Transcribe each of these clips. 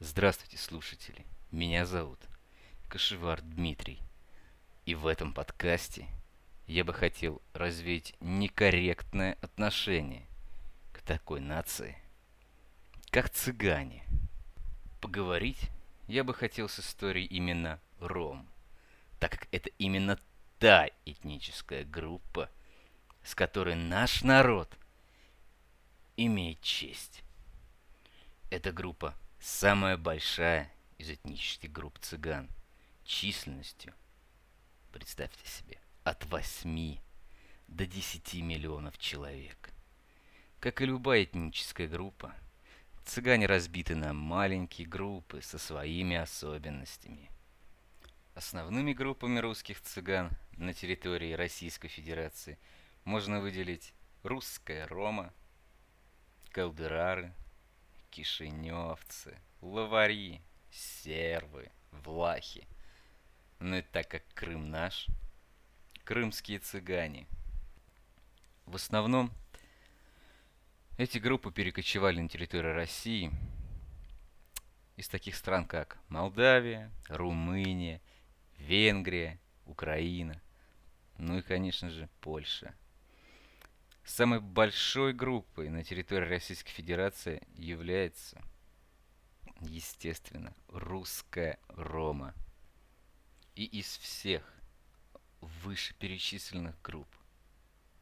Здравствуйте, слушатели. Меня зовут Кашевар Дмитрий. И в этом подкасте я бы хотел развеять некорректное отношение к такой нации, как цыгане. Поговорить я бы хотел с историей именно ром, так как это именно та этническая группа, с которой наш народ имеет честь. Эта группа самая большая из этнических групп цыган численностью, представьте себе, от 8 до 10 миллионов человек. Как и любая этническая группа, цыгане разбиты на маленькие группы со своими особенностями. Основными группами русских цыган на территории Российской Федерации можно выделить русская Рома, калдырары, кишиневцы, лавари, сервы, влахи. Ну и так как Крым наш, крымские цыгане. В основном эти группы перекочевали на территорию России из таких стран, как Молдавия, Румыния, Венгрия, Украина, ну и, конечно же, Польша – Самой большой группой на территории Российской Федерации является, естественно, русская Рома. И из всех вышеперечисленных групп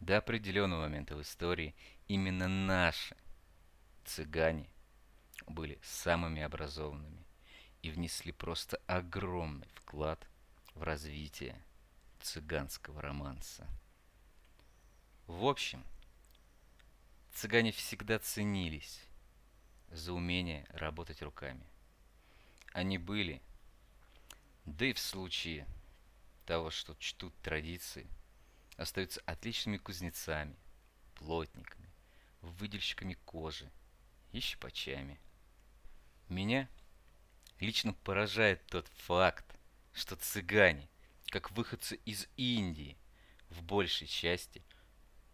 до определенного момента в истории именно наши цыгане были самыми образованными и внесли просто огромный вклад в развитие цыганского романса. В общем, цыгане всегда ценились за умение работать руками. Они были, да и в случае того, что чтут традиции, остаются отличными кузнецами, плотниками, выдельщиками кожи и щипачами. Меня лично поражает тот факт, что цыгане, как выходцы из Индии, в большей части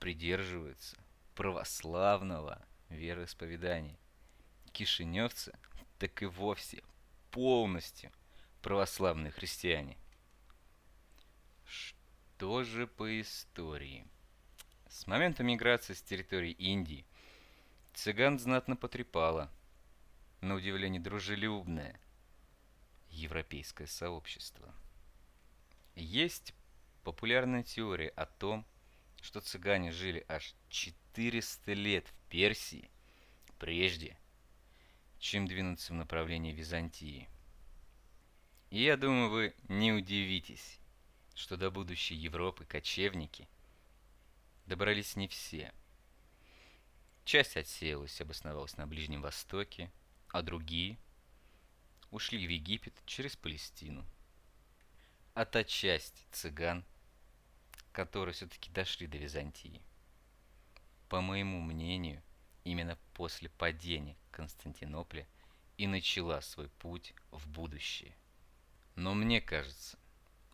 придерживаются православного вероисповедания. Кишиневцы так и вовсе полностью православные христиане. Что же по истории? С момента миграции с территории Индии цыган знатно потрепало, на удивление дружелюбное, европейское сообщество. Есть популярная теория о том, что цыгане жили аж 400 лет в Персии, прежде чем двинуться в направлении Византии. И я думаю, вы не удивитесь, что до будущей Европы кочевники добрались не все. Часть отсеялась, обосновалась на Ближнем Востоке, а другие ушли в Египет через Палестину. А та часть цыган – которые все-таки дошли до Византии. По моему мнению, именно после падения Константинополя и начала свой путь в будущее. Но мне кажется,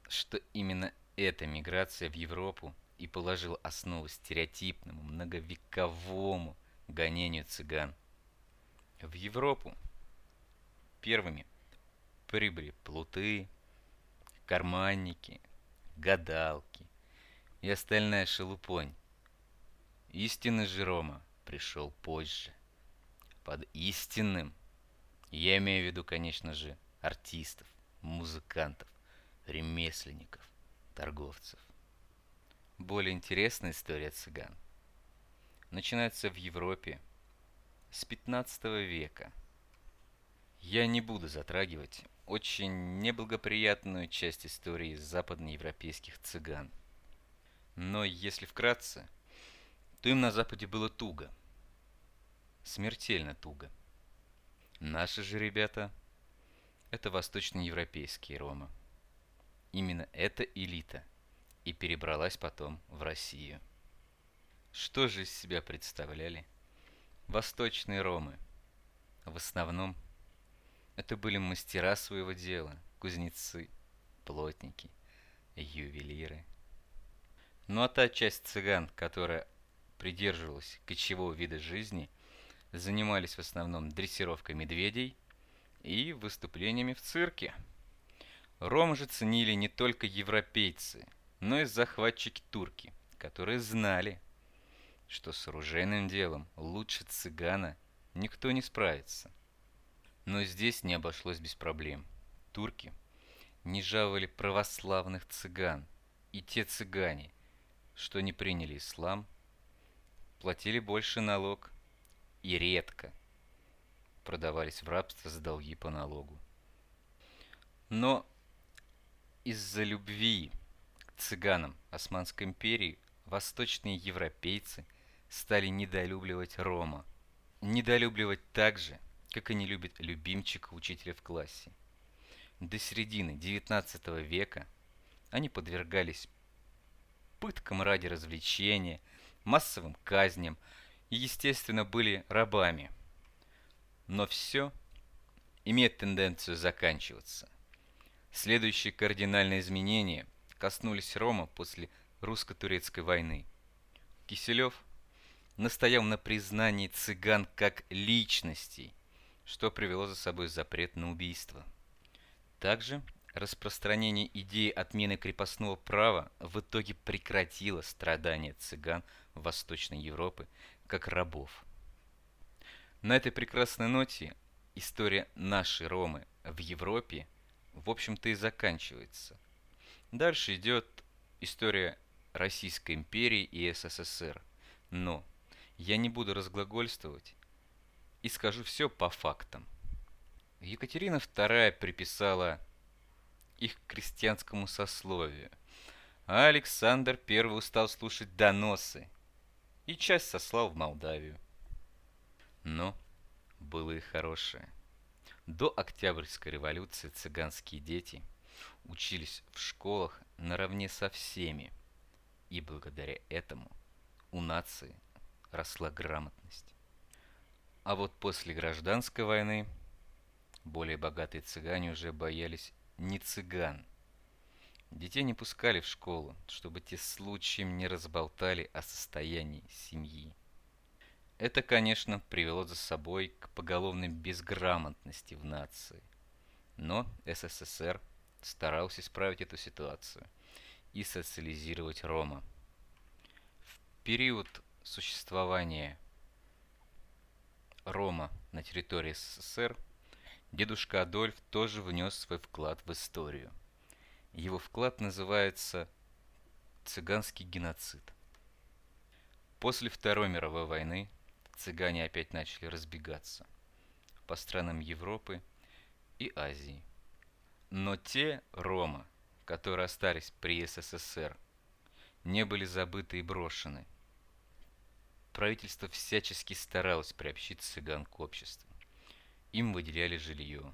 что именно эта миграция в Европу и положила основу стереотипному, многовековому гонению цыган. В Европу первыми прибыли плуты, карманники, гадалки, и остальная шелупонь. Истинный же Рома пришел позже. Под истинным я имею в виду, конечно же, артистов, музыкантов, ремесленников, торговцев. Более интересная история цыган начинается в Европе с 15 века. Я не буду затрагивать очень неблагоприятную часть истории западноевропейских цыган – но если вкратце, то им на Западе было туго. Смертельно туго. Наши же ребята – это восточноевропейские ромы. Именно эта элита и перебралась потом в Россию. Что же из себя представляли восточные ромы? В основном это были мастера своего дела, кузнецы, плотники, ювелиры – а та часть цыган, которая придерживалась кочевого вида жизни, занимались в основном дрессировкой медведей и выступлениями в цирке. Ром же ценили не только европейцы, но и захватчики-турки, которые знали, что с оружейным делом лучше цыгана никто не справится. Но здесь не обошлось без проблем. Турки не жаловали православных цыган, и те цыгане, что не приняли ислам, платили больше налог и редко продавались в рабство за долги по налогу. Но из-за любви к цыганам Османской империи восточные европейцы стали недолюбливать Рома. Недолюбливать так же, как они любят любимчика учителя в классе. До середины XIX века они подвергались пыткам ради развлечения, массовым казням и, естественно, были рабами. Но все имеет тенденцию заканчиваться. Следующие кардинальные изменения коснулись Рома после русско-турецкой войны. Киселев настоял на признании цыган как личностей, что привело за собой запрет на убийство. Также распространение идеи отмены крепостного права в итоге прекратило страдания цыган Восточной Европы как рабов. На этой прекрасной ноте история нашей Ромы в Европе в общем-то и заканчивается. Дальше идет история Российской империи и СССР. Но я не буду разглагольствовать и скажу все по фактам. Екатерина II приписала их крестьянскому сословию, а Александр I стал слушать доносы и часть сослал в Молдавию. Но было и хорошее. До Октябрьской революции цыганские дети учились в школах наравне со всеми, и благодаря этому у нации росла грамотность. А вот после гражданской войны более богатые цыгане уже боялись не цыган. Детей не пускали в школу, чтобы те случаем не разболтали о состоянии семьи. Это, конечно, привело за собой к поголовной безграмотности в нации. Но СССР старался исправить эту ситуацию и социализировать Рома. В период существования Рома на территории СССР дедушка Адольф тоже внес свой вклад в историю. Его вклад называется «Цыганский геноцид». После Второй мировой войны цыгане опять начали разбегаться по странам Европы и Азии. Но те Рома, которые остались при СССР, не были забыты и брошены. Правительство всячески старалось приобщить цыган к обществу. Им выделяли жилье.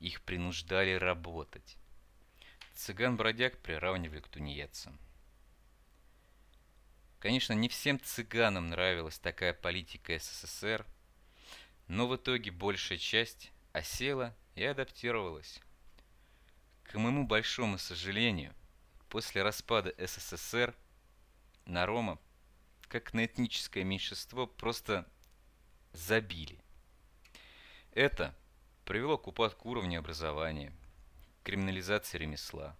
Их принуждали работать. Цыган-бродяг приравнивали к тунеядцам. Конечно, не всем цыганам нравилась такая политика СССР, но в итоге большая часть осела и адаптировалась. К моему большому сожалению, после распада СССР на Рома, как на этническое меньшинство, просто забили. Это привело к упадку уровня образования, криминализации ремесла,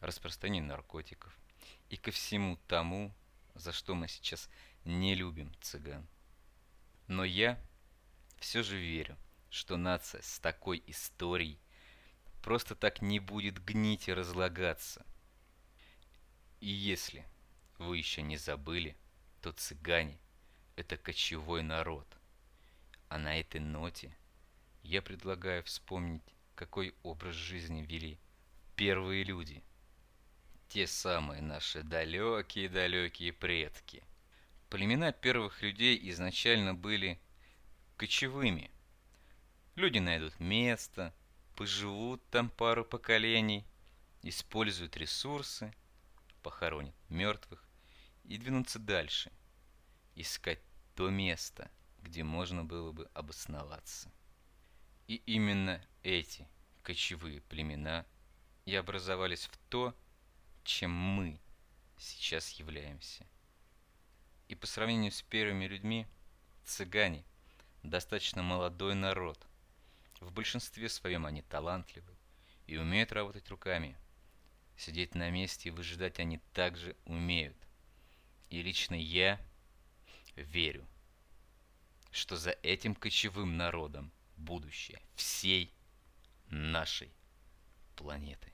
распространению наркотиков и ко всему тому, за что мы сейчас не любим цыган. Но я все же верю, что нация с такой историей просто так не будет гнить и разлагаться. И если вы еще не забыли, то цыгане – это кочевой народ. А на этой ноте я предлагаю вспомнить, какой образ жизни вели первые люди – те самые наши далекие-далекие предки. Племена первых людей изначально были кочевыми. Люди найдут место, поживут там пару поколений, используют ресурсы, похоронят мертвых и двинутся дальше, искать то место, где можно было бы обосноваться. И именно эти кочевые племена и образовались в то, чем мы сейчас являемся. И по сравнению с первыми людьми, цыгане достаточно молодой народ, В большинстве своем они талантливы и умеют работать руками. Сидеть на месте и выжидать они также умеют. И лично я верю, что за этим кочевым народом будущее всей нашей планеты.